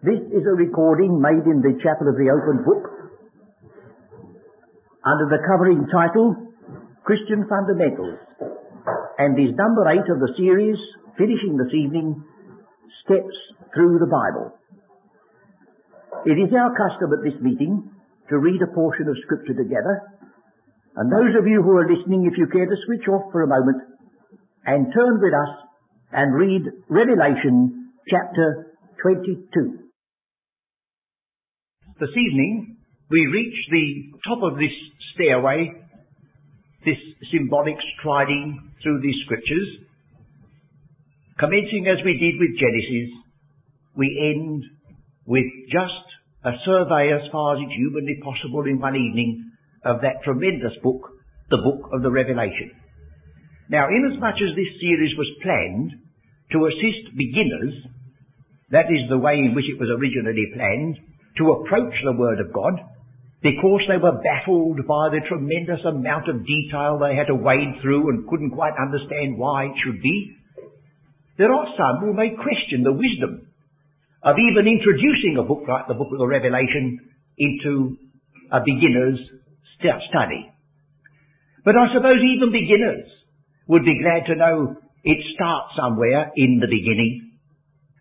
This is a recording made in the Chapel of the Open Book under the covering title Christian Fundamentals and is number eight of the series finishing this evening Steps Through the Bible. It is our custom at this meeting to read a portion of Scripture together and those of you who are listening if you care to switch off for a moment and turn with us and read Revelation chapter 22. This evening, we reach the top of this stairway, this symbolic striding through these scriptures. Commencing as we did with Genesis, we end with just a survey as far as it's humanly possible in one evening of that tremendous book, the book of the Revelation. Now, inasmuch as this series was planned to assist beginners, that is the way in which it was originally planned, to approach the Word of God because they were baffled by the tremendous amount of detail they had to wade through and couldn't quite understand why it should be. There are some who may question the wisdom of even introducing a book like the book of the Revelation into a beginner's study. But I suppose even beginners would be glad to know it starts somewhere in the beginning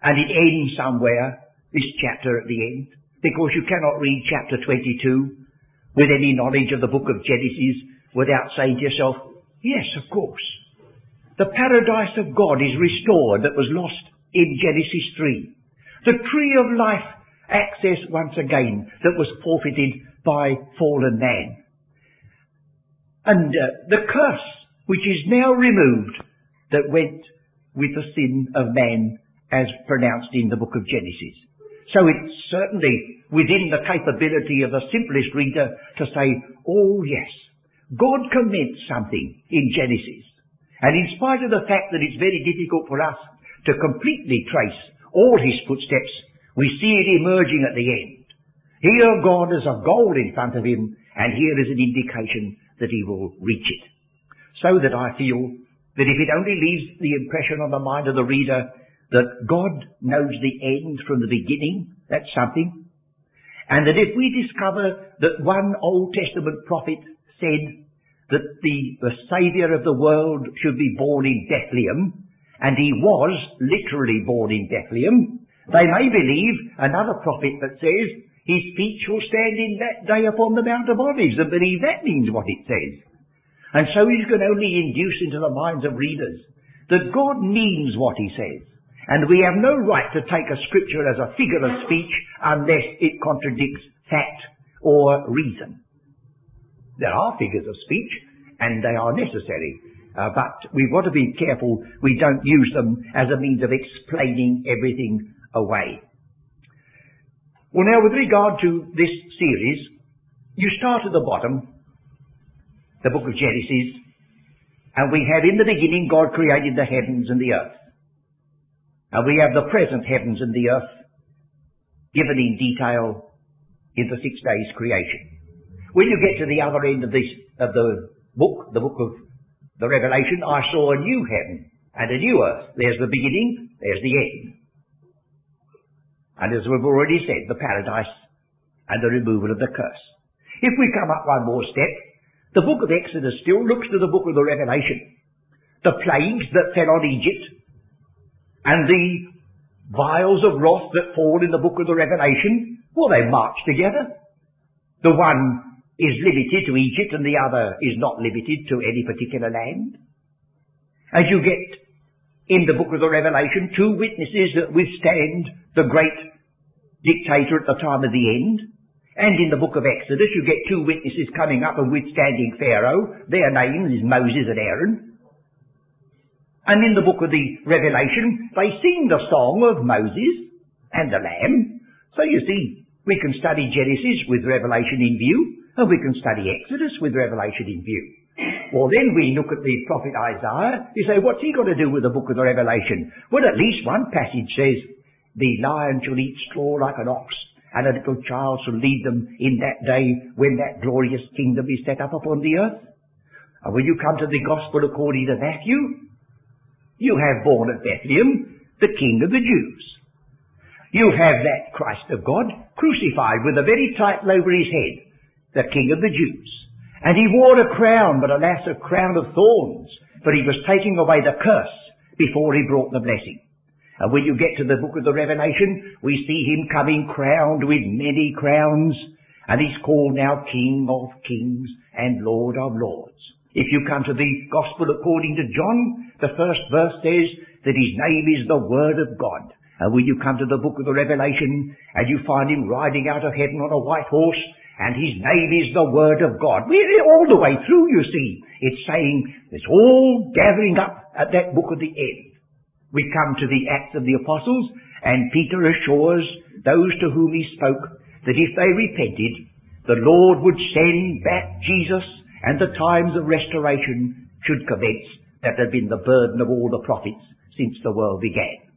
and it ends somewhere, this chapter at the end because you cannot read chapter 22 with any knowledge of the book of Genesis without saying to yourself, yes, of course. The paradise of God is restored that was lost in Genesis 3. The tree of life access once again that was forfeited by fallen man. And uh, the curse which is now removed that went with the sin of man as pronounced in the book of Genesis. So it's certainly within the capability of the simplest reader to say, oh yes, God commenced something in Genesis. And in spite of the fact that it's very difficult for us to completely trace all his footsteps, we see it emerging at the end. Here God has a goal in front of him, and here is an indication that he will reach it. So that I feel that if it only leaves the impression on the mind of the reader that God knows the end from the beginning, that's something. And that if we discover that one Old Testament prophet said that the, the Saviour of the world should be born in Bethlehem, and he was literally born in Bethlehem, they may believe another prophet that says his feet shall stand in that day upon the Mount of Olives and believe that means what it says. And so you can only induce into the minds of readers that God means what he says. And we have no right to take a scripture as a figure of speech unless it contradicts fact or reason. There are figures of speech, and they are necessary. Uh, but we've got to be careful we don't use them as a means of explaining everything away. Well now, with regard to this series, you start at the bottom, the book of Genesis, and we have in the beginning God created the heavens and the earth. And we have the present heavens and the earth given in detail in the six days creation. When you get to the other end of this, of the book, the book of the Revelation, I saw a new heaven and a new earth. There's the beginning, there's the end. And as we've already said, the paradise and the removal of the curse. If we come up one more step, the book of Exodus still looks to the book of the Revelation. The plagues that fell on Egypt and the vials of wrath that fall in the book of the Revelation, well, they march together. The one is limited to Egypt and the other is not limited to any particular land. As you get in the book of the Revelation, two witnesses that withstand the great dictator at the time of the end. And in the book of Exodus, you get two witnesses coming up and withstanding Pharaoh. Their names is Moses and Aaron. And in the book of the Revelation, they sing the song of Moses and the Lamb. So you see, we can study Genesis with Revelation in view, and we can study Exodus with Revelation in view. Well, then we look at the prophet Isaiah. You say, what's he got to do with the book of the Revelation? Well, at least one passage says, the lion shall eat straw like an ox, and a little child shall lead them in that day when that glorious kingdom is set up upon the earth. And when you come to the gospel according to Matthew, you have born at Bethlehem the King of the Jews. You have that Christ of God crucified with a very title over his head, the King of the Jews. And he wore a crown, but alas, a crown of thorns, for he was taking away the curse before he brought the blessing. And when you get to the book of the Revelation, we see him coming crowned with many crowns, and he's called now King of Kings and Lord of Lords. If you come to the Gospel according to John, the first verse says that his name is the Word of God. And when you come to the book of the Revelation and you find him riding out of heaven on a white horse and his name is the Word of God. We're all the way through, you see. It's saying it's all gathering up at that book of the end. We come to the Acts of the Apostles and Peter assures those to whom he spoke that if they repented, the Lord would send back Jesus and the times of restoration should commence that had been the burden of all the prophets since the world began.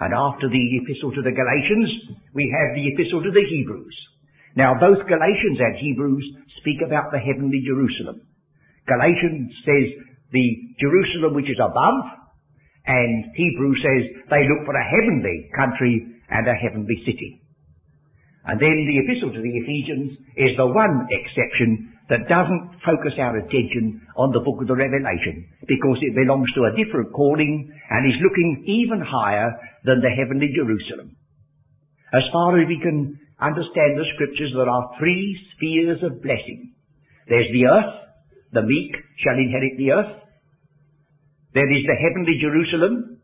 And after the epistle to the Galatians, we have the epistle to the Hebrews. Now both Galatians and Hebrews speak about the heavenly Jerusalem. Galatians says the Jerusalem which is above, and Hebrews says they look for a heavenly country and a heavenly city. And then the epistle to the Ephesians is the one exception that doesn't focus our attention on the book of the Revelation because it belongs to a different calling and is looking even higher than the heavenly Jerusalem. As far as we can understand the scriptures, there are three spheres of blessing. There's the earth, the meek shall inherit the earth. There is the heavenly Jerusalem,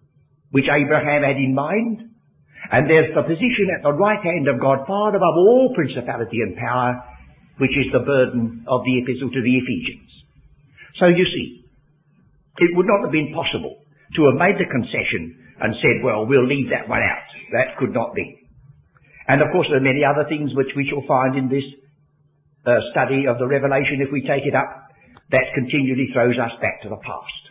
which Abraham had in mind. And there's the position at the right hand of God, far above all principality and power, which is the burden of the epistle to the Ephesians. So you see, it would not have been possible to have made the concession and said, well, we'll leave that one out. That could not be. And of course there are many other things which we shall find in this uh, study of the Revelation if we take it up that continually throws us back to the past.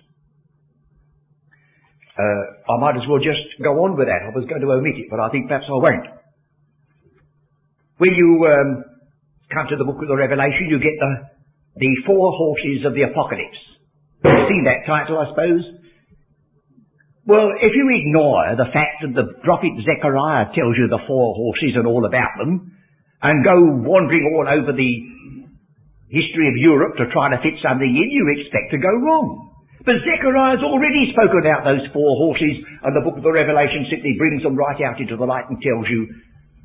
Uh, I might as well just go on with that. I was going to omit it, but I think perhaps I won't. When you um, come to the book of the Revelation, you get the, the four horses of the apocalypse. You've seen that title, I suppose? Well, if you ignore the fact that the prophet Zechariah tells you the four horses and all about them, and go wandering all over the history of Europe to try to fit something in, you expect to go wrong. But Zechariah's already spoken about those four horses, and the book of the Revelation simply brings them right out into the light and tells you,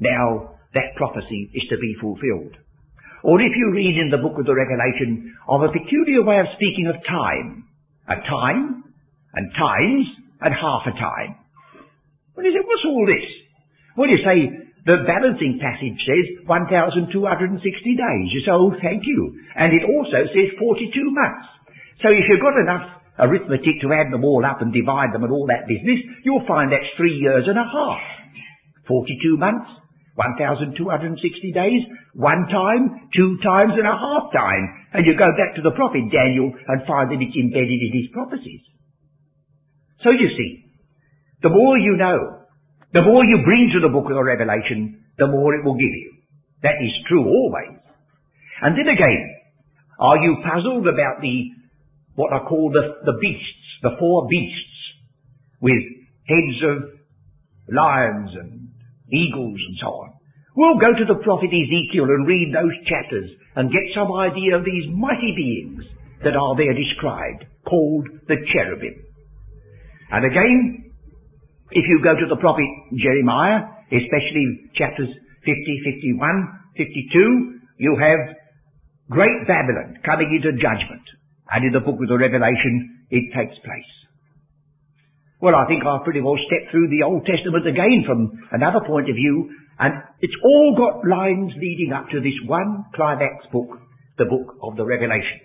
now that prophecy is to be fulfilled. Or if you read in the book of the Revelation of a peculiar way of speaking of time, a time, and times, and half a time. Well, you say, what's all this? Well, you say, the balancing passage says 1,260 days. You say, oh, thank you. And it also says 42 months. So if you've got enough arithmetic to add them all up and divide them and all that business, you'll find that's three years and a half. 42 months, 1,260 days, one time, two times and a half time. And you go back to the prophet Daniel and find that it's embedded in his prophecies. So you see, the more you know, the more you bring to the book of the Revelation, the more it will give you. That is true always. And then again, are you puzzled about the what are called the, the beasts, the four beasts, with heads of lions and eagles and so on. We'll go to the prophet Ezekiel and read those chapters and get some idea of these mighty beings that are there described, called the cherubim. And again, if you go to the prophet Jeremiah, especially chapters 50, 51, 52, you have great Babylon coming into judgment. And in the book of the Revelation, it takes place. Well, I think I've pretty well stepped through the Old Testament again from another point of view, and it's all got lines leading up to this one climax book, the book of the Revelation.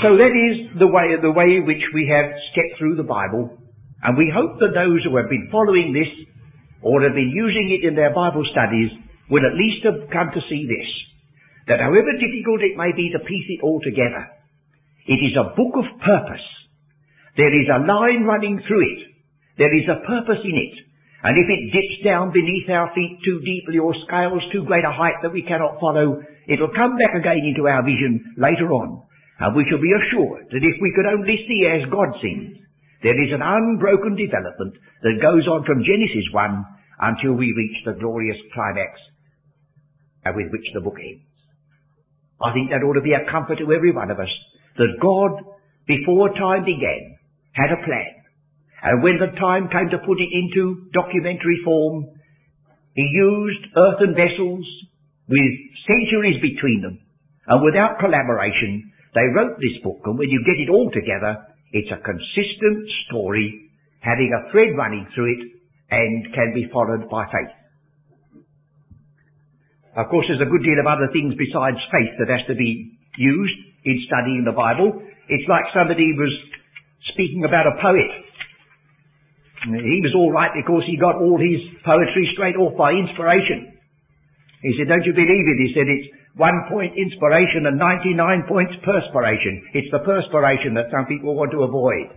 So that is the way, the way which we have stepped through the Bible, and we hope that those who have been following this, or have been using it in their Bible studies, will at least have come to see this that however difficult it may be to piece it all together, it is a book of purpose. There is a line running through it. There is a purpose in it. And if it dips down beneath our feet too deeply or scales too great a height that we cannot follow, it'll come back again into our vision later on. And we shall be assured that if we could only see as God sees, there is an unbroken development that goes on from Genesis 1 until we reach the glorious climax with which the book ends. I think that ought to be a comfort to every one of us that God, before time began, had a plan. And when the time came to put it into documentary form, he used earthen vessels with centuries between them. And without collaboration, they wrote this book. And when you get it all together, it's a consistent story having a thread running through it and can be followed by faith. Of course, there's a good deal of other things besides faith that has to be used in studying the Bible. It's like somebody was speaking about a poet. He was all right because he got all his poetry straight off by inspiration. He said, don't you believe it? He said, it's one point inspiration and 99 points perspiration. It's the perspiration that some people want to avoid.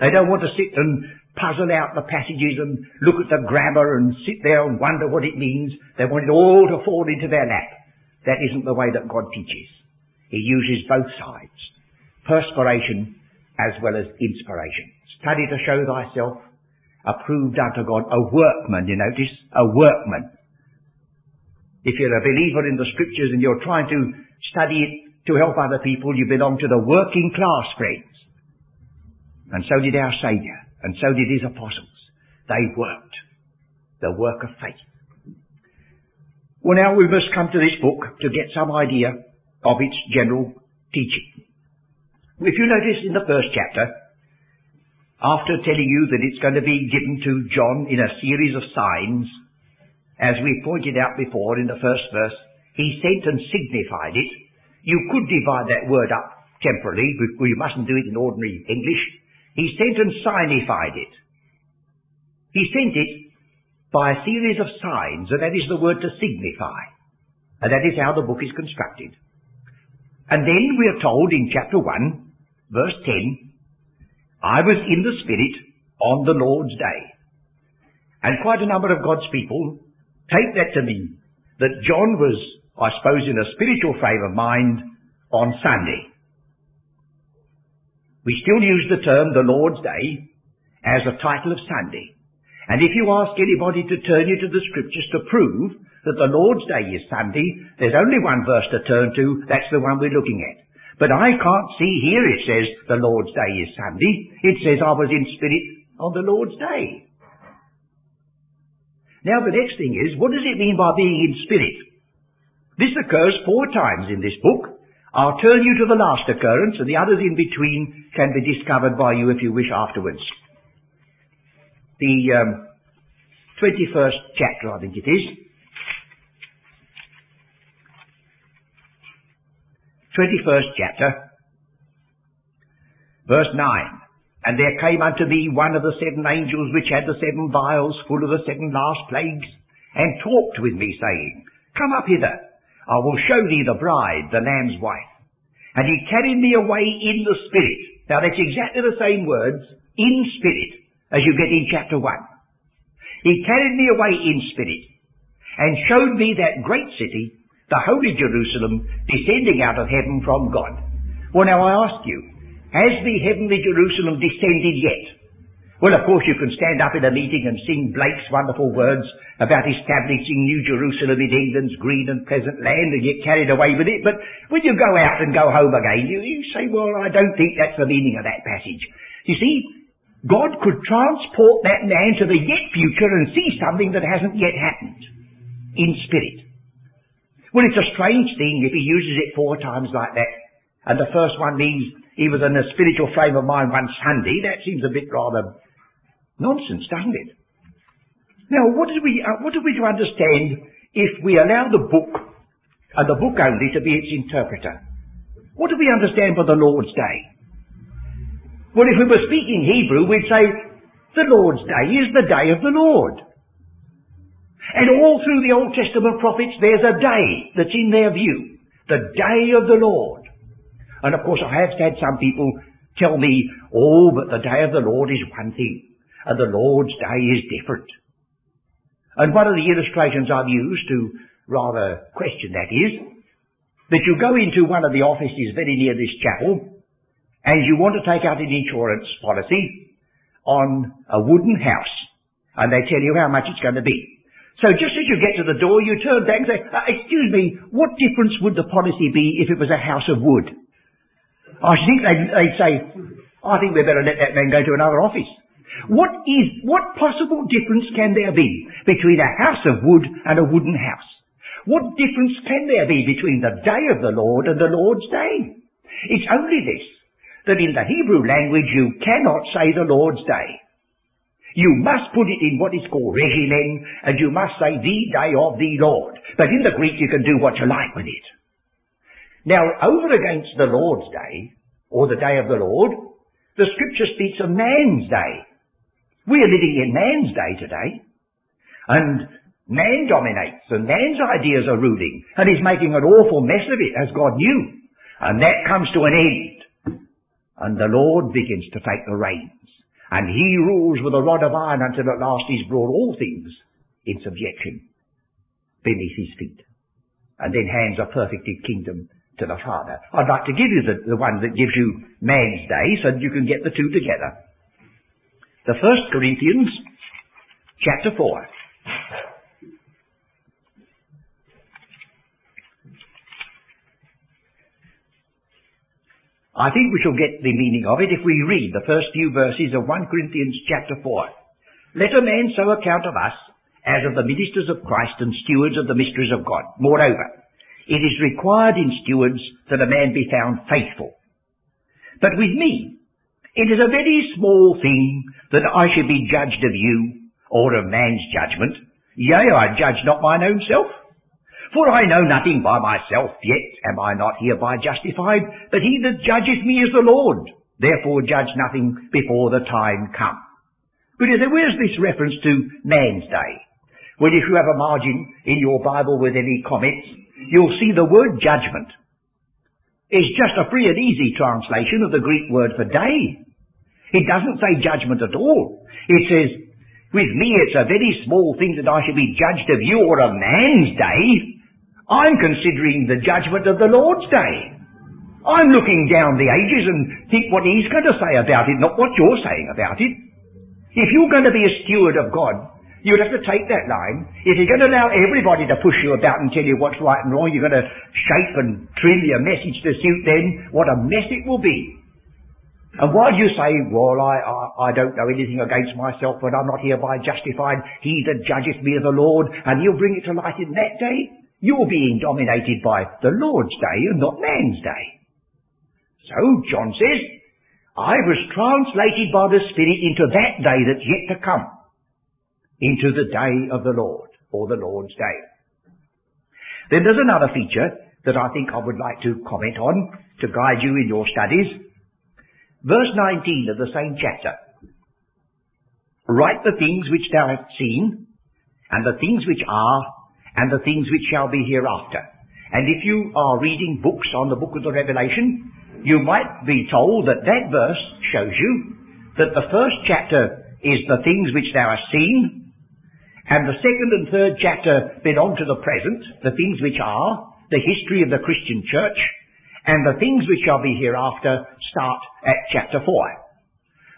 They don't want to sit and puzzle out the passages and look at the grammar and sit there and wonder what it means. They want it all to fall into their lap. That isn't the way that God teaches. He uses both sides. Perspiration as well as inspiration. Study to show thyself approved unto God, a workman, you notice? A workman. If you're a believer in the scriptures and you're trying to study it to help other people, you belong to the working class, friends. And so did our Saviour, and so did his apostles. They worked. The work of faith. Well now we must come to this book to get some idea of its general teaching. If you notice in the first chapter, after telling you that it's going to be given to John in a series of signs, as we pointed out before in the first verse, he sent and signified it. You could divide that word up temporally, but you mustn't do it in ordinary English. He sent and signified it. He sent it by a series of signs, and that is the word to signify. And that is how the book is constructed. And then we are told in chapter 1, verse 10, I was in the Spirit on the Lord's day. And quite a number of God's people take that to mean that John was, I suppose, in a spiritual frame of mind on Sunday. We still use the term the Lord's Day as a title of Sunday. And if you ask anybody to turn you to the scriptures to prove that the Lord's Day is Sunday, there's only one verse to turn to, that's the one we're looking at. But I can't see here it says the Lord's Day is Sunday. It says I was in spirit on the Lord's Day. Now the next thing is, what does it mean by being in spirit? This occurs four times in this book. I'll turn you to the last occurrence and the others in between can be discovered by you if you wish afterwards. The um, 21st chapter, I think it is. 21st chapter, verse 9. And there came unto me one of the seven angels which had the seven vials full of the seven last plagues, and talked with me, saying, Come up hither, I will show thee the bride, the Lamb's wife. And he carried me away in the Spirit. Now that's exactly the same words, in Spirit, as you get in chapter 1. He carried me away in Spirit, and showed me that great city, the holy Jerusalem descending out of heaven from God. Well, now I ask you, has the heavenly Jerusalem descended yet? Well, of course you can stand up in a meeting and sing Blake's wonderful words about establishing New Jerusalem in England's green and pleasant land and get carried away with it, but when you go out and go home again, you, you say, well, I don't think that's the meaning of that passage. You see, God could transport that man to the yet future and see something that hasn't yet happened in spirit. Well, it's a strange thing if he uses it four times like that. And the first one means he was in a spiritual frame of mind one Sunday. That seems a bit rather nonsense, doesn't it? Now, what do we, uh, what are we to understand if we allow the book, and the book only, to be its interpreter? What do we understand by the Lord's Day? Well, if we were speaking Hebrew, we'd say, the Lord's Day is the day of the Lord. And all through the Old Testament prophets, there's a day that's in their view. The day of the Lord. And of course, I have had some people tell me, oh, but the day of the Lord is one thing, and the Lord's day is different. And one of the illustrations I've used to rather question that is, that you go into one of the offices very near this chapel, and you want to take out an insurance policy on a wooden house. And they tell you how much it's going to be. So just as you get to the door, you turn back and say, uh, excuse me, what difference would the policy be if it was a house of wood? I think they'd, they'd say, I think we'd better let that man go to another office. What is, what possible difference can there be between a house of wood and a wooden house? What difference can there be between the day of the Lord and the Lord's day? It's only this, that in the Hebrew language you cannot say the Lord's day. You must put it in what is called regimen, and you must say the day of the Lord. But in the Greek you can do what you like with it. Now, over against the Lord's day, or the day of the Lord, the scripture speaks of man's day. We are living in man's day today. And man dominates, and man's ideas are ruling, and he's making an awful mess of it, as God knew. And that comes to an end. And the Lord begins to take the reins. And he rules with a rod of iron until at last he's brought all things in subjection beneath his feet. And then hands a perfected kingdom to the Father. I'd like to give you the, the one that gives you man's day so that you can get the two together. The first Corinthians chapter 4. I think we shall get the meaning of it if we read the first few verses of 1 Corinthians chapter 4. Let a man so account of us as of the ministers of Christ and stewards of the mysteries of God. Moreover, it is required in stewards that a man be found faithful. But with me, it is a very small thing that I should be judged of you or of man's judgment. Yea, I judge not mine own self. For I know nothing by myself, yet am I not hereby justified, but he that judgeth me is the Lord. Therefore judge nothing before the time come. But where's this reference to man's day? Well, if you have a margin in your Bible with any comments, you'll see the word judgment is just a free and easy translation of the Greek word for day. It doesn't say judgment at all. It says, with me it's a very small thing that I should be judged of you or a man's day, I'm considering the judgment of the Lord's day. I'm looking down the ages and think what he's going to say about it, not what you're saying about it. If you're going to be a steward of God, you'd have to take that line. If you're going to allow everybody to push you about and tell you what's right and wrong, you're going to shape and trim your message to suit them, what a mess it will be. And while you say, well, I, I, I, don't know anything against myself, but I'm not hereby justified, he that judgeth me is the Lord, and he'll bring it to light in that day, you're being dominated by the Lord's day and not man's day. So, John says, I was translated by the Spirit into that day that's yet to come. Into the day of the Lord, or the Lord's day. Then there's another feature that I think I would like to comment on to guide you in your studies. Verse 19 of the same chapter. Write the things which thou hast seen, and the things which are, and the things which shall be hereafter. And if you are reading books on the book of the Revelation, you might be told that that verse shows you that the first chapter is the things which thou hast seen, and the second and third chapter belong to the present, the things which are, the history of the Christian church, and the things which shall be hereafter start at chapter 4.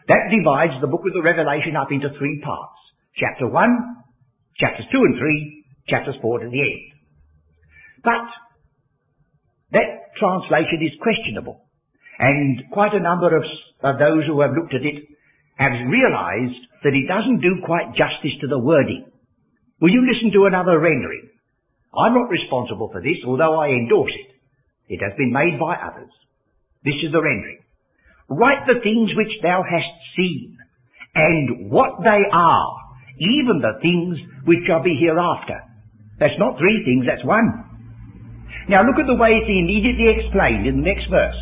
That divides the book of the Revelation up into three parts. Chapter 1, chapters 2 and 3, chapters 4 to the end. But that translation is questionable. And quite a number of, of those who have looked at it have realized that it doesn't do quite justice to the wording. Will you listen to another rendering? I'm not responsible for this, although I endorse it. It has been made by others. This is the rendering. Write the things which thou hast seen, and what they are, even the things which shall be hereafter. That's not three things, that's one. Now look at the way it's immediately explained in the next verse.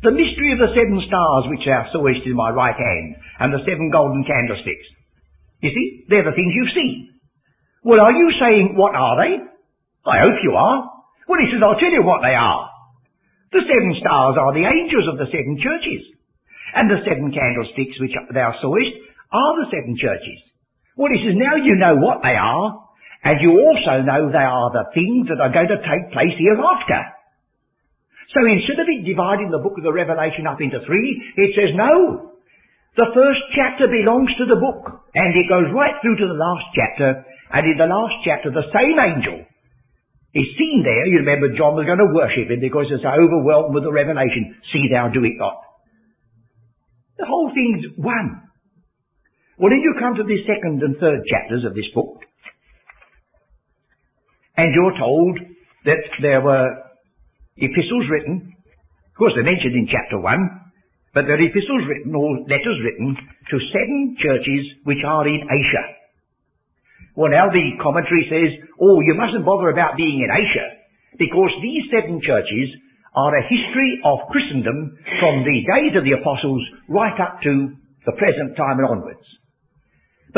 The mystery of the seven stars which thou sawest in my right hand, and the seven golden candlesticks. You see, they're the things you've seen. Well, are you saying, what are they? I hope you are. Well, he says, I'll tell you what they are. The seven stars are the angels of the seven churches. And the seven candlesticks which thou sawest are the seven churches. Well, he says, now you know what they are, and you also know they are the things that are going to take place hereafter. So instead of it dividing the book of the Revelation up into three, it says, no, The first chapter belongs to the book, and it goes right through to the last chapter, and in the last chapter the same angel is seen there. You remember John was going to worship him because he's overwhelmed with the revelation. See thou do it not. The whole thing's one. Well, then you come to the second and third chapters of this book, and you're told that there were epistles written. Of course, they're mentioned in chapter 1, but there are epistles written or letters written to seven churches which are in Asia. Well now the commentary says, oh, you mustn't bother about being in Asia, because these seven churches are a history of Christendom from the days of the apostles right up to the present time and onwards.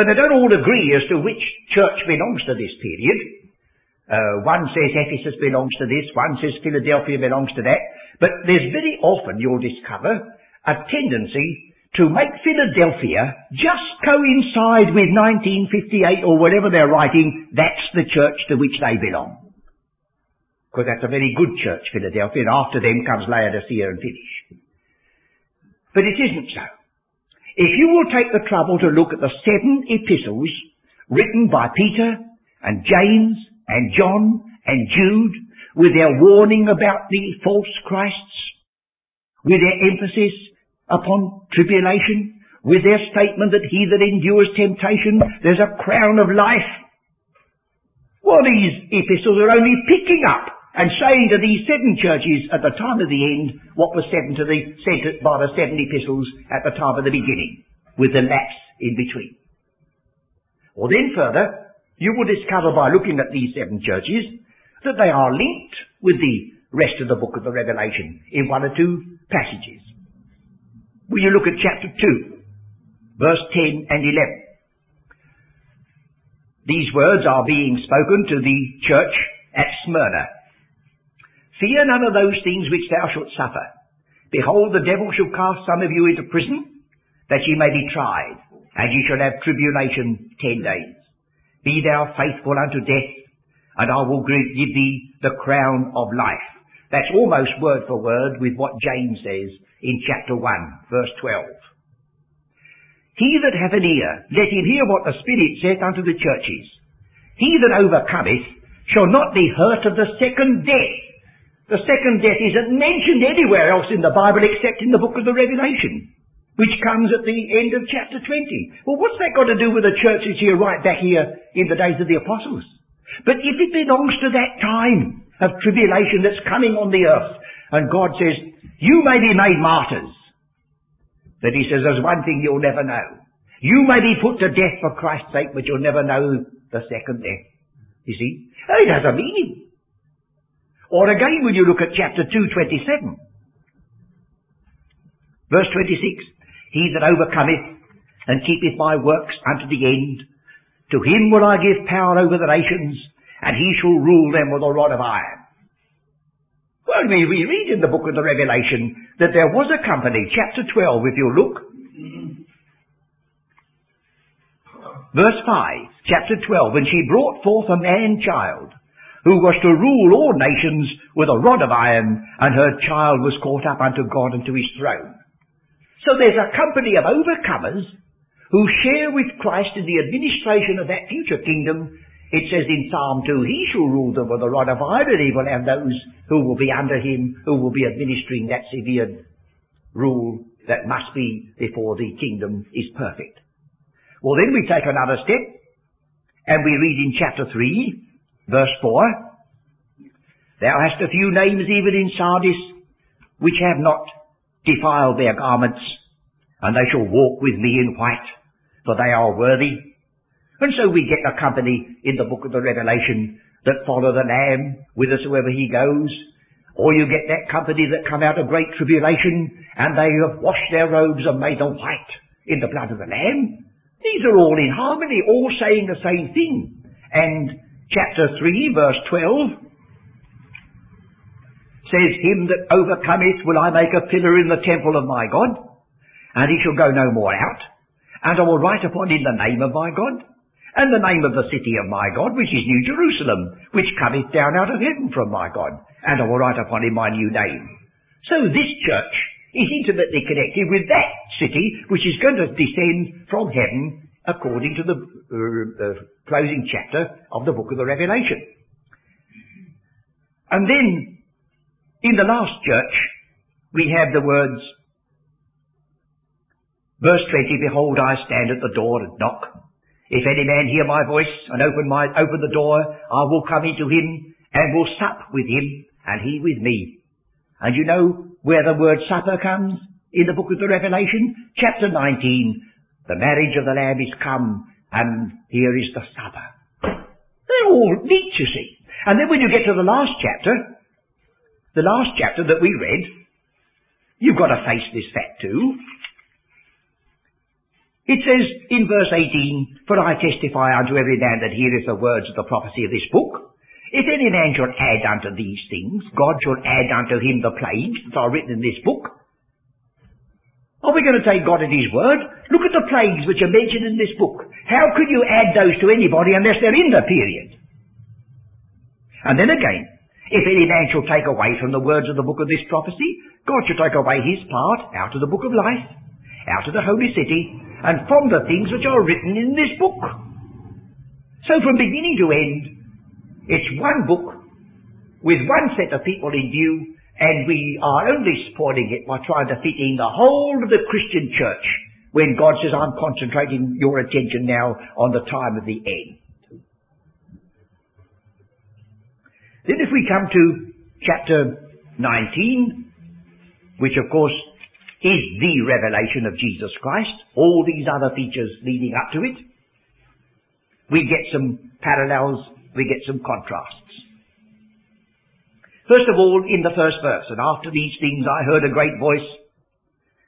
But they don't all agree as to which church belongs to this period. Uh, one says Ephesus belongs to this, one says Philadelphia belongs to that. But there's very often, you'll discover, a tendency to make Philadelphia just coincide with 1958 or whatever they're writing, that's the church to which they belong. Because that's a very good church, Philadelphia, and after them comes Laodicea and finish. But it isn't so. If you will take the trouble to look at the seven epistles written by Peter and James and John and Jude with their warning about the false Christs, with their emphasis upon tribulation with their statement that he that endures temptation, there's a crown of life. Well, these epistles are only picking up and saying to these seven churches at the time of the end what was said to the, by the seven epistles at the time of the beginning, with the lapse in between. Or then further, you will discover by looking at these seven churches that they are linked with the rest of the book of the Revelation in one or two passages. Will you look at chapter 2, verse 10 and 11? These words are being spoken to the church at Smyrna. Fear none of those things which thou shalt suffer. Behold, the devil shall cast some of you into prison, that ye may be tried, and ye shall have tribulation ten days. Be thou faithful unto death, and I will give thee the crown of life. That's almost word for word with what James says in chapter 1, verse 12. He that hath an ear, let him hear what the Spirit saith unto the churches. He that overcometh shall not be hurt of the second death. The second death isn't mentioned anywhere else in the Bible except in the book of the Revelation, which comes at the end of chapter 20. Well, what's that got to do with the churches here right back here in the days of the apostles? But if it belongs to that time of tribulation that's coming on the earth, and God says, you may be made martyrs. But he says there's one thing you'll never know. You may be put to death for Christ's sake, but you'll never know the second death. You see? It has a meaning. Or again when you look at chapter 227. Verse 26. He that overcometh and keepeth my works unto the end, to him will I give power over the nations, and he shall rule them with a rod of iron. Well, we, we read in the book of the Revelation that there was a company, chapter 12, if you look. Verse 5, chapter 12, and she brought forth a man-child, who was to rule all nations with a rod of iron, and her child was caught up unto God and to his throne. So there's a company of overcomers who share with Christ in the administration of that future kingdom it says in Psalm 2, He shall rule them with a rod of iron, and He will have those who will be under Him, who will be administering that severe rule that must be before the kingdom is perfect. Well, then we take another step, and we read in chapter 3, verse 4, Thou hast a few names even in Sardis, which have not defiled their garments, and they shall walk with me in white, for they are worthy. And so we get a company in the book of the Revelation that follow the Lamb whithersoever he goes. Or you get that company that come out of great tribulation and they have washed their robes and made them white in the blood of the Lamb. These are all in harmony, all saying the same thing. And chapter 3 verse 12 says, Him that overcometh will I make a pillar in the temple of my God, and he shall go no more out. And I will write upon him the name of my God, and the name of the city of my God, which is New Jerusalem, which cometh down out of heaven from my God, and I will write upon him my new name. So this church is intimately connected with that city which is going to descend from heaven according to the uh, uh, closing chapter of the book of the Revelation. And then, in the last church, we have the words, verse 20, Behold, I stand at the door and knock. If any man hear my voice and open my, open the door, I will come into him and will sup with him and he with me. And you know where the word supper comes in the book of the Revelation? Chapter 19. The marriage of the Lamb is come and here is the supper. They're all neat, you see. And then when you get to the last chapter, the last chapter that we read, you've got to face this fact too. It says in verse 18, For I testify unto every man that heareth the words of the prophecy of this book. If any man shall add unto these things, God shall add unto him the plagues that are written in this book. Are we going to take God at His word? Look at the plagues which are mentioned in this book. How could you add those to anybody unless they're in the period? And then again, if any man shall take away from the words of the book of this prophecy, God shall take away his part out of the book of life, out of the holy city, and from the things which are written in this book. So from beginning to end, it's one book with one set of people in view, and we are only spoiling it by trying to fit in the whole of the Christian church when God says, I'm concentrating your attention now on the time of the end. Then if we come to chapter 19, which of course is the revelation of Jesus Christ, all these other features leading up to it. We get some parallels, we get some contrasts. First of all, in the first verse, and after these things I heard a great voice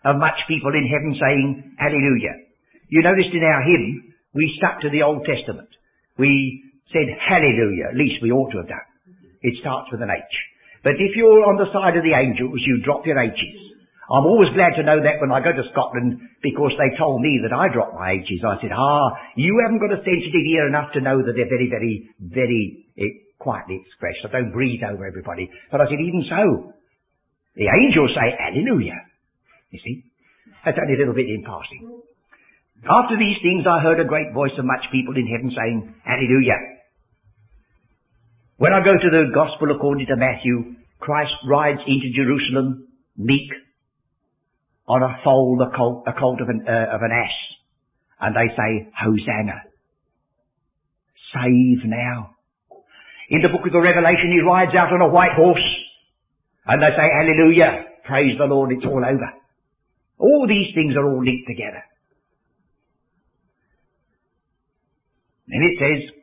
of much people in heaven saying, Hallelujah. You noticed in our hymn, we stuck to the Old Testament. We said Hallelujah, at least we ought to have done. It starts with an H. But if you're on the side of the angels, you drop your H's. I'm always glad to know that when I go to Scotland because they told me that I dropped my H's. I said, ah, you haven't got a sensitive ear enough to know that they're very, very, very eh, quietly expressed. I don't breathe over everybody. But I said, even so, the angels say, hallelujah. You see? That's only a little bit in passing. After these things I heard a great voice of much people in heaven saying, hallelujah. When I go to the gospel according to Matthew, Christ rides into Jerusalem meek on a foal, a colt, a colt of an, uh, of an ass. And they say, Hosanna. Save now. In the book of the Revelation, he rides out on a white horse. And they say, Hallelujah. Praise the Lord, it's all over. All these things are all linked together. Then it says,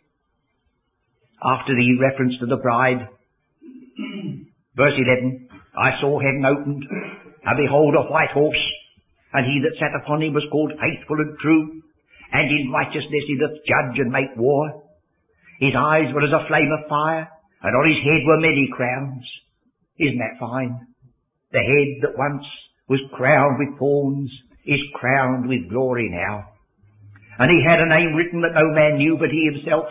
after the reference to the bride, verse 11, I saw heaven opened, and behold, a white horse, and he that sat upon him was called faithful and true, and in righteousness he doth judge and make war. His eyes were as a flame of fire, and on his head were many crowns. Isn't that fine? The head that once was crowned with thorns is crowned with glory now. And he had a name written that no man knew but he himself.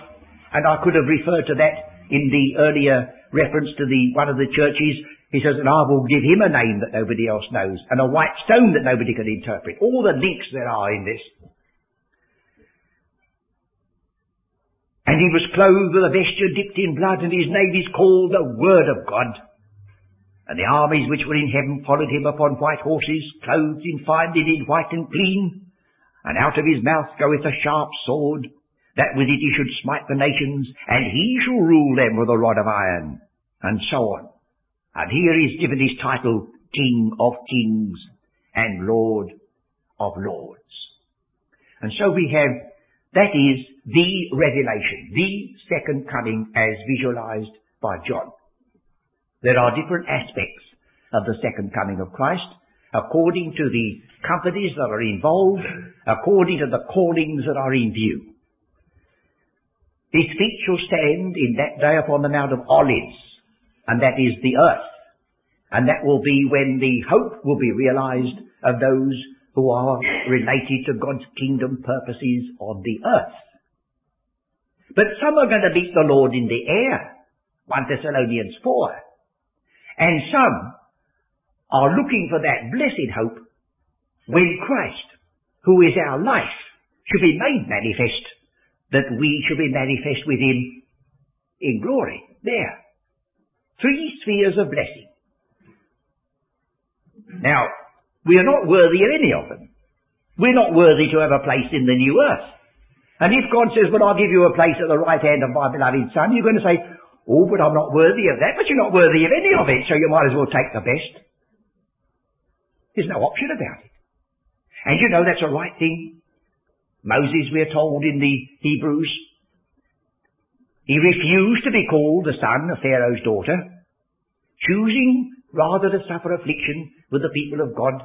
And I could have referred to that in the earlier reference to the one of the churches he says, and I will give him a name that nobody else knows, and a white stone that nobody can interpret. All the links there are in this. And he was clothed with a vesture dipped in blood, and his name is called the Word of God. And the armies which were in heaven followed him upon white horses, clothed in fine linen, white and clean. And out of his mouth goeth a sharp sword, that with it he should smite the nations, and he shall rule them with a rod of iron. And so on. And here is given his title, King of Kings and Lord of Lords. And so we have, that is the revelation, the second coming as visualized by John. There are different aspects of the second coming of Christ according to the companies that are involved, according to the callings that are in view. His feet shall stand in that day upon the Mount of Olives, and that is the earth. And that will be when the hope will be realized of those who are related to God's kingdom purposes on the earth. But some are going to meet the Lord in the air. 1 Thessalonians 4. And some are looking for that blessed hope when Christ, who is our life, should be made manifest, that we should be manifest with him in glory. There. Three spheres of blessing. Now, we are not worthy of any of them. We're not worthy to have a place in the new earth. And if God says, well, I'll give you a place at the right hand of my beloved Son, you're going to say, oh, but I'm not worthy of that. But you're not worthy of any of it, so you might as well take the best. There's no option about it. And you know that's a right thing. Moses, we're told in the Hebrews, he refused to be called the son of Pharaoh's daughter, choosing rather to suffer affliction with the people of God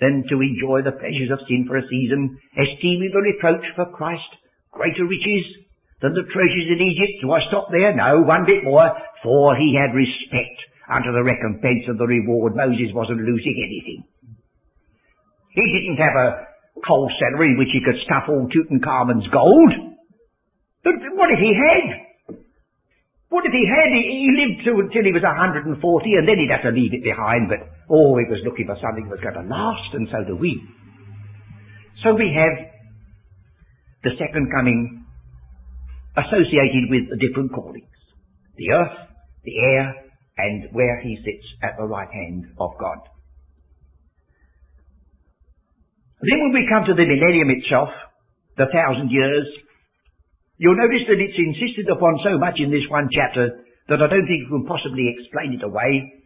than to enjoy the pleasures of sin for a season, esteeming the reproach for Christ greater riches than the treasures in Egypt. Do I stop there? No, one bit more. For he had respect unto the recompense of the reward. Moses wasn't losing anything. He didn't have a coal cellar in which he could stuff all Tutankhamun's gold. But what if he had? What if he had? He, he lived to, until he was 140 and then he'd have to leave it behind, but oh, he was looking for something that was going to last and so do we. So we have the second coming associated with the different callings. The earth, the air, and where he sits at the right hand of God. Then when we come to the millennium itself, the thousand years, you'll notice that it's insisted upon so much in this one chapter that I don't think you can possibly explain it away.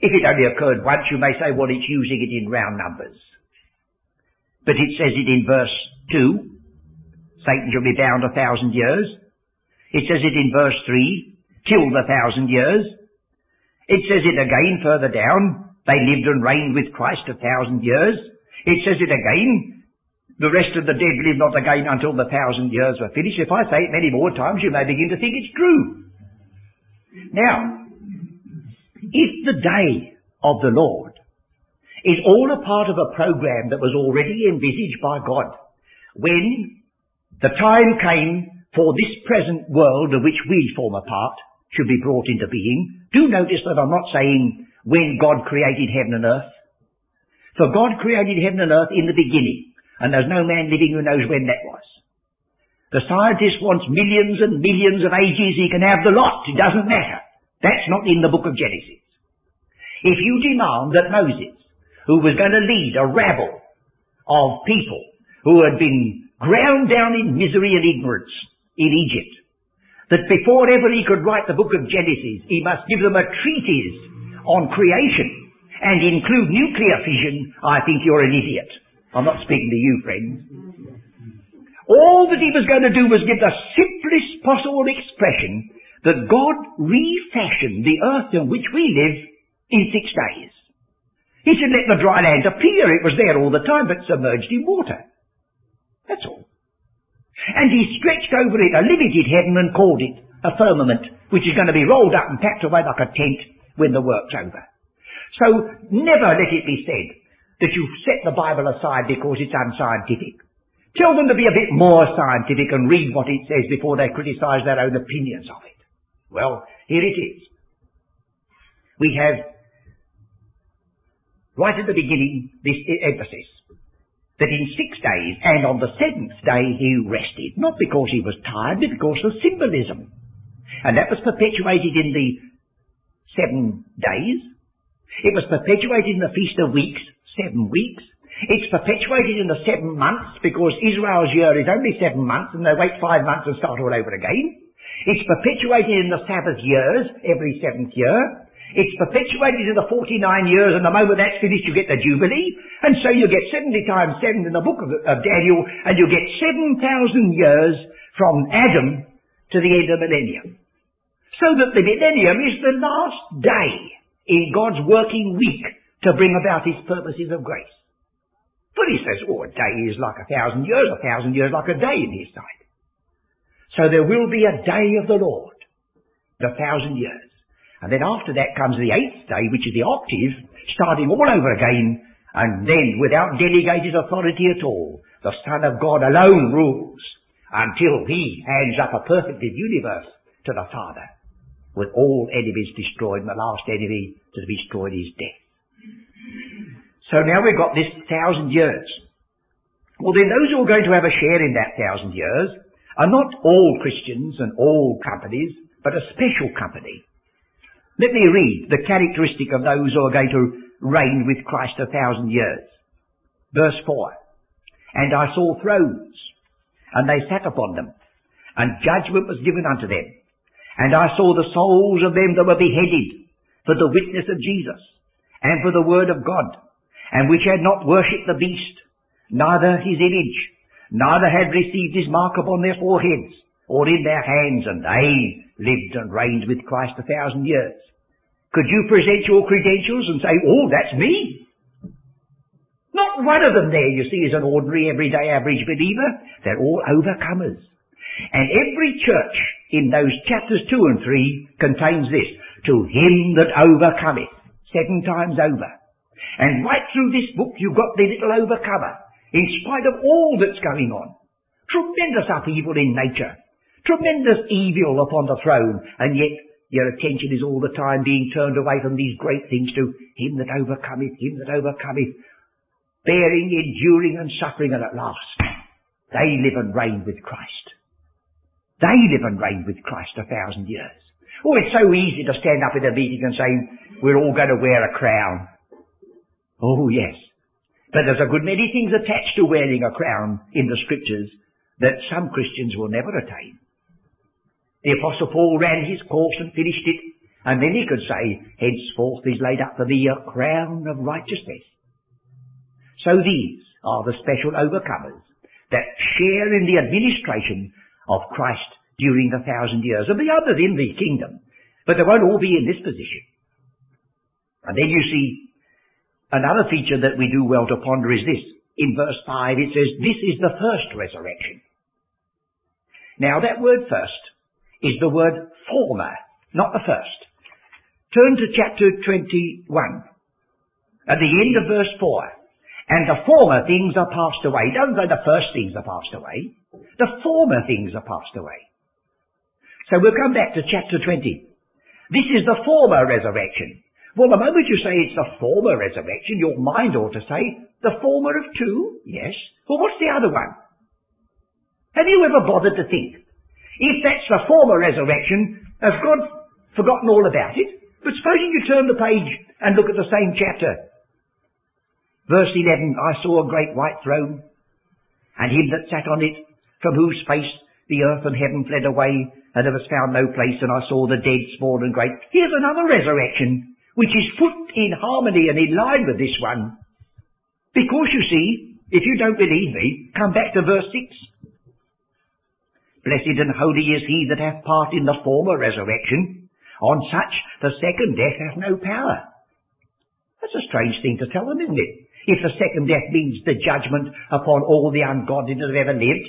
If it only occurred once, you may say, well, it's using it in round numbers. But it says it in verse 2, Satan shall be bound a thousand years. It says it in verse 3, killed a thousand years. It says it again further down, they lived and reigned with Christ a thousand years. It says it again, the rest of the dead live not again until the thousand years were finished. If I say it many more times, you may begin to think it's true. Now, if the day of the Lord is all a part of a program that was already envisaged by God, when the time came for this present world of which we form a part should be brought into being. Do notice that I'm not saying when God created heaven and earth. For God created heaven and earth in the beginning, and there's no man living who knows when that was. The scientist wants millions and millions of ages, he can have the lot, it doesn't matter. That's not in the book of Genesis. If you demand that Moses, who was going to lead a rabble of people who had been ground down in misery and ignorance, in Egypt, that before ever he could write the book of Genesis, he must give them a treatise on creation and include nuclear fission, I think you're an idiot. I'm not speaking to you, friends. All that he was going to do was give the simplest possible expression that God refashioned the earth in which we live in six days. He said, let the dry land appear. It was there all the time, but submerged in water. That's all. And he stretched over it a limited heaven and called it a firmament, which is going to be rolled up and packed away like a tent when the work's over. So never let it be said that you've set the Bible aside because it's unscientific. Tell them to be a bit more scientific and read what it says before they criticize their own opinions of it. Well, here it is. We have, right at the beginning, this emphasis that in six days and on the seventh day he rested, not because he was tired, but because of symbolism. And that was perpetuated in the seven days. It was perpetuated in the Feast of Weeks, seven weeks. It's perpetuated in the seven months because Israel's year is only seven months and they wait five months and start all over again. It's perpetuated in the Sabbath years, every seventh year. It's perpetuated in the 49 years, and the moment that's finished, you get the Jubilee. And so you get 70 times 7 in the book of, of Daniel, and you get 7,000 years from Adam to the end of the millennium. So that the millennium is the last day in God's working week to bring about his purposes of grace. But he says, oh, a day is like a thousand years, a thousand years like a day in his sight. So there will be a day of the Lord, the thousand years. And then after that comes the eighth day, which is the octave, starting all over again, and then without delegated authority at all, the Son of God alone rules until he hands up a perfected universe to the Father. with all enemies destroyed, and the last enemy to be destroyed is death. So now we've got this thousand years. Well then those who are going to have a share in that thousand years are not all Christians and all companies, but a special company. Let me read the characteristic of those who are going to reign with Christ a thousand years. Verse 4. And I saw thrones, and they sat upon them, and judgment was given unto them. And I saw the souls of them that were beheaded for the witness of Jesus, and for the word of God, and which had not worshipped the beast, neither his image, neither had received his mark upon their foreheads, or in their hands, and they lived and reigned with Christ a thousand years. Could you present your credentials and say, oh, that's me? Not one of them there, you see, is an ordinary, everyday, average believer. They're all overcomers. And every church in those chapters 2 and 3 contains this. To him that overcometh. Seven times over. And right through this book you've got the little overcomer. In spite of all that's going on. Tremendous upheaval in nature. Tremendous evil upon the throne. And yet your attention is all the time being turned away from these great things to Him that overcometh, Him that overcometh, bearing, enduring and suffering, and at last they live and reign with Christ. They live and reign with Christ a thousand years. Oh, it's so easy to stand up in a meeting and say, we're all going to wear a crown. Oh, yes. But there's a good many things attached to wearing a crown in the scriptures that some Christians will never attain. The Apostle Paul ran his course and finished it, and then he could say, henceforth is laid up for thee a crown of righteousness. So these are the special overcomers that share in the administration of Christ during the thousand years, and the others in the kingdom. But they won't all be in this position. And then you see, another feature that we do well to ponder is this. In verse 5 it says, this is the first resurrection. Now that word first is the word former, not the first. Turn to chapter 21, at the end of verse 4. And the former things are passed away. It doesn't say the first things are passed away. The former things are passed away. So we'll come back to chapter 20. This is the former resurrection. Well, the moment you say it's the former resurrection, your mind ought to say, the former of two? Yes. Well, what's the other one? Have you ever bothered to think if that's the former resurrection, has God forgotten all about it? But supposing you turn the page and look at the same chapter. Verse 11, I saw a great white throne, and him that sat on it, from whose face the earth and heaven fled away, and there was found no place, and I saw the dead, small and great. Here's another resurrection, which is put in harmony and in line with this one. Because you see, if you don't believe me, come back to verse 6. Blessed and holy is he that hath part in the former resurrection. On such the second death hath no power. That's a strange thing to tell them, isn't it? If the second death means the judgment upon all the ungodly that have ever lived.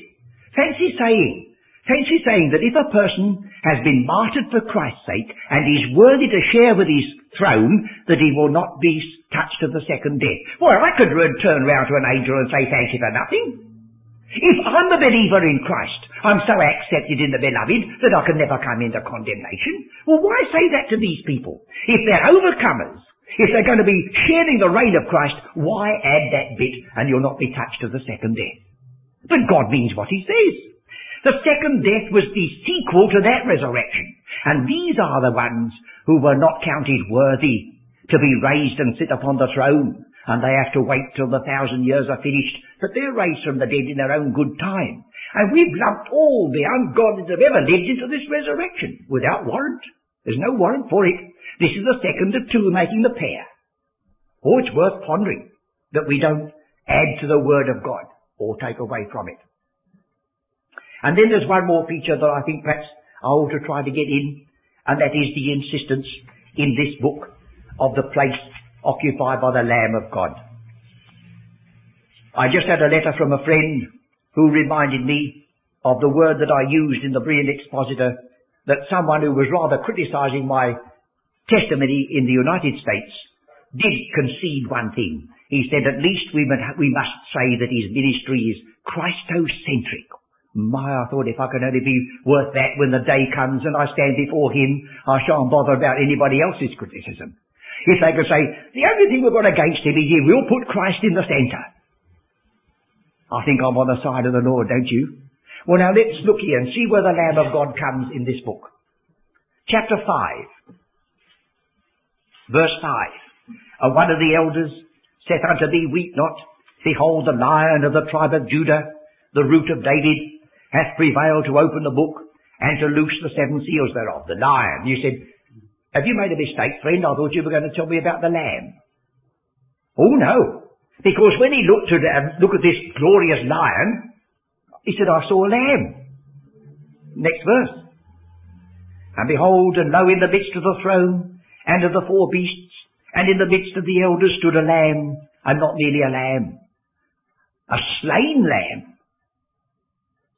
Fancy saying, fancy saying that if a person has been martyred for Christ's sake and is worthy to share with his throne, that he will not be touched of the second death. Well, I could turn round to an angel and say thank you for nothing. If I'm a believer in Christ, I'm so accepted in the beloved that I can never come into condemnation. Well, why say that to these people? If they're overcomers, if they're going to be sharing the reign of Christ, why add that bit and you'll not be touched of the second death? But God means what he says. The second death was the sequel to that resurrection. And these are the ones who were not counted worthy to be raised and sit upon the throne and they have to wait till the thousand years are finished, but they're raised from the dead in their own good time. And we've lumped all the ungodly that have ever lived into this resurrection, without warrant. There's no warrant for it. This is the second of two making the pair. Oh, it's worth pondering that we don't add to the Word of God or take away from it. And then there's one more feature that I think perhaps I ought to try to get in, and that is the insistence in this book of the place occupied by the Lamb of God. I just had a letter from a friend who reminded me of the word that I used in the Berean Expositor that someone who was rather criticizing my testimony in the United States did concede one thing. He said at least we must say that his ministry is Christocentric My, I thought if I could only be worth that when the day comes and I stand before him, I shan't bother about anybody else's criticism. If they could say, the only thing we've got against him is he will put Christ in the centre. I think I'm on the side of the Lord, don't you? Well now let's look here and see where the Lamb of God comes in this book. Chapter 5. Verse 5. And one of the elders saith unto thee, Weep not. Behold, the lion of the tribe of Judah, the root of David, hath prevailed to open the book and to loose the seven seals thereof. The lion. You said, have you made a mistake, friend? I thought you were going to tell me about the lamb. Oh no. Because when he looked at, uh, look at this glorious lion, he said, I saw a lamb. Next verse. And behold, and lo, in the midst of the throne, and of the four beasts, and in the midst of the elders stood a lamb, and not merely a lamb, a slain lamb.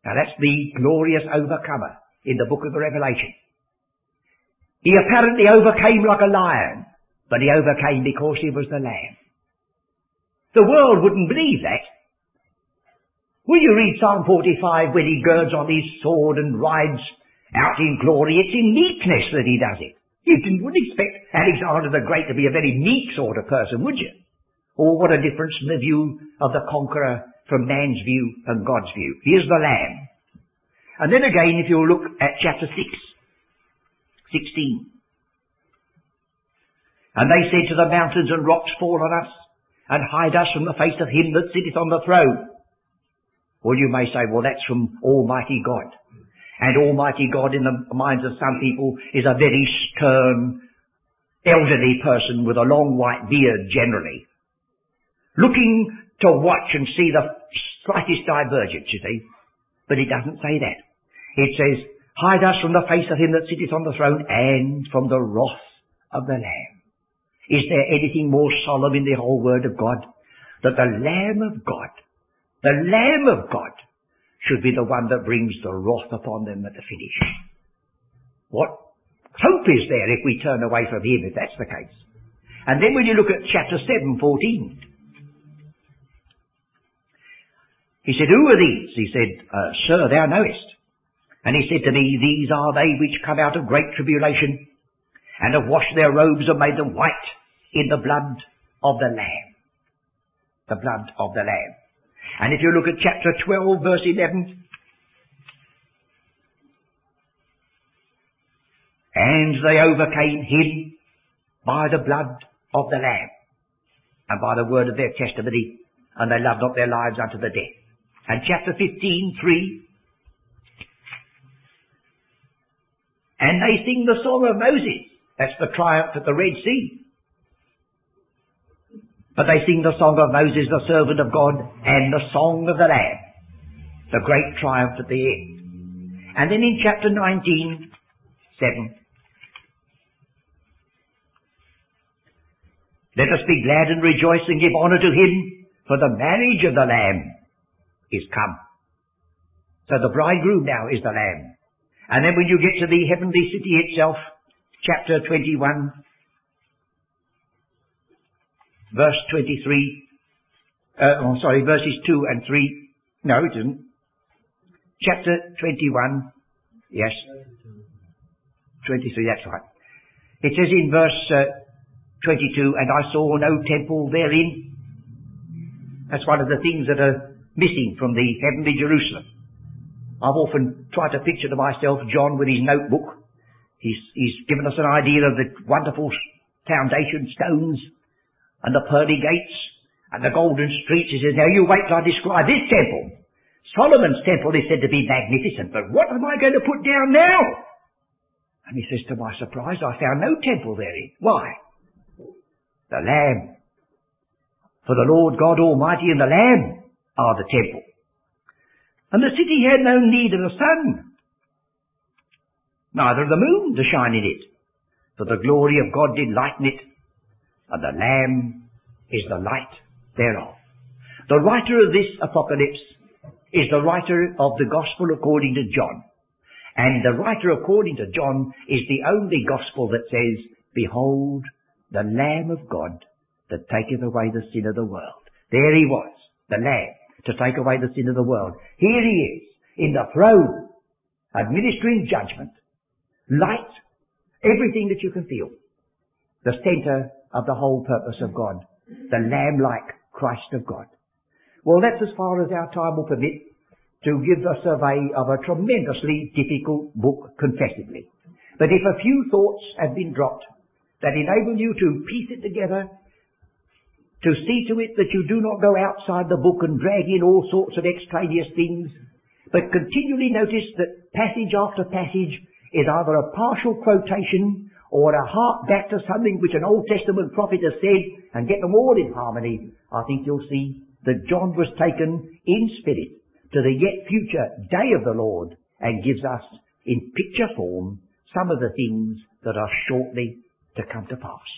Now that's the glorious overcomer in the book of the Revelation. He apparently overcame like a lion, but he overcame because he was the lamb. The world wouldn't believe that. Will you read Psalm 45 when he girds on his sword and rides out in glory? It's in meekness that he does it. You wouldn't expect Alexander the Great to be a very meek sort of person, would you? Or oh, what a difference in the view of the conqueror from man's view and God's view. He is the Lamb. And then again, if you look at chapter 6, 16. And they said to the mountains and rocks, Fall on us, and hide us from the face of him that sitteth on the throne. Well, you may say, well, that's from Almighty God. And Almighty God in the minds of some people is a very stern, elderly person with a long white beard generally. Looking to watch and see the slightest divergence, you see. But it doesn't say that. It says, hide us from the face of him that sitteth on the throne and from the wrath of the Lamb. Is there anything more solemn in the whole word of God? That the Lamb of God, the Lamb of God, should be the one that brings the wrath upon them at the finish. What hope is there if we turn away from Him, if that's the case? And then when you look at chapter 7, 14, he said, Who are these? He said, uh, Sir, thou knowest. And he said to me, These are they which come out of great tribulation and have washed their robes and made them white in the blood of the Lamb. The blood of the Lamb. And if you look at chapter 12 verse 11, and they overcame him by the blood of the Lamb and by the word of their testimony, and they loved not their lives unto the death. And chapter 15, 3, and they sing the song of Moses. That's the triumph at the Red Sea. But they sing the song of Moses, the servant of God, and the song of the Lamb. The great triumph at the end. And then in chapter 19, 7. Let us be glad and rejoice and give honour to him, for the marriage of the Lamb is come. So the bridegroom now is the Lamb. And then when you get to the heavenly city itself, chapter 21, verse 23, uh, oh, sorry, verses 2 and 3. No, it isn't. Chapter 21, yes. 23, that's right. It says in verse uh, 22, and I saw no temple therein. That's one of the things that are missing from the heavenly Jerusalem. I've often tried to picture to myself John with his notebook He's, he's given us an idea of the wonderful foundation stones and the pearly gates and the golden streets. He says, now you wait till I describe this temple. Solomon's temple is said to be magnificent, but what am I going to put down now? And he says, to my surprise, I found no temple therein. Why? The Lamb. For the Lord God Almighty and the Lamb are the temple. And the city had no need of the sun, neither of the moon to shine in it. For the glory of God did lighten it, and the Lamb is the light thereof. The writer of this apocalypse is the writer of the Gospel according to John. And the writer according to John is the only Gospel that says, Behold, the Lamb of God that taketh away the sin of the world. There he was, the Lamb, to take away the sin of the world. Here he is. in the throne, administering judgment, light, everything that you can feel. The center of the whole purpose of God, the lamb-like Christ of God. Well, that's as far as our time will permit to give a survey of a tremendously difficult book, confessedly. But if a few thoughts have been dropped that enable you to piece it together, to see to it that you do not go outside the book and drag in all sorts of extraneous things, but continually notice that passage after passage is either a partial quotation or a hark back to something which an Old Testament prophet has said and get them all in harmony, I think you'll see that John was taken in spirit to the yet future day of the Lord and gives us in picture form some of the things that are shortly to come to pass.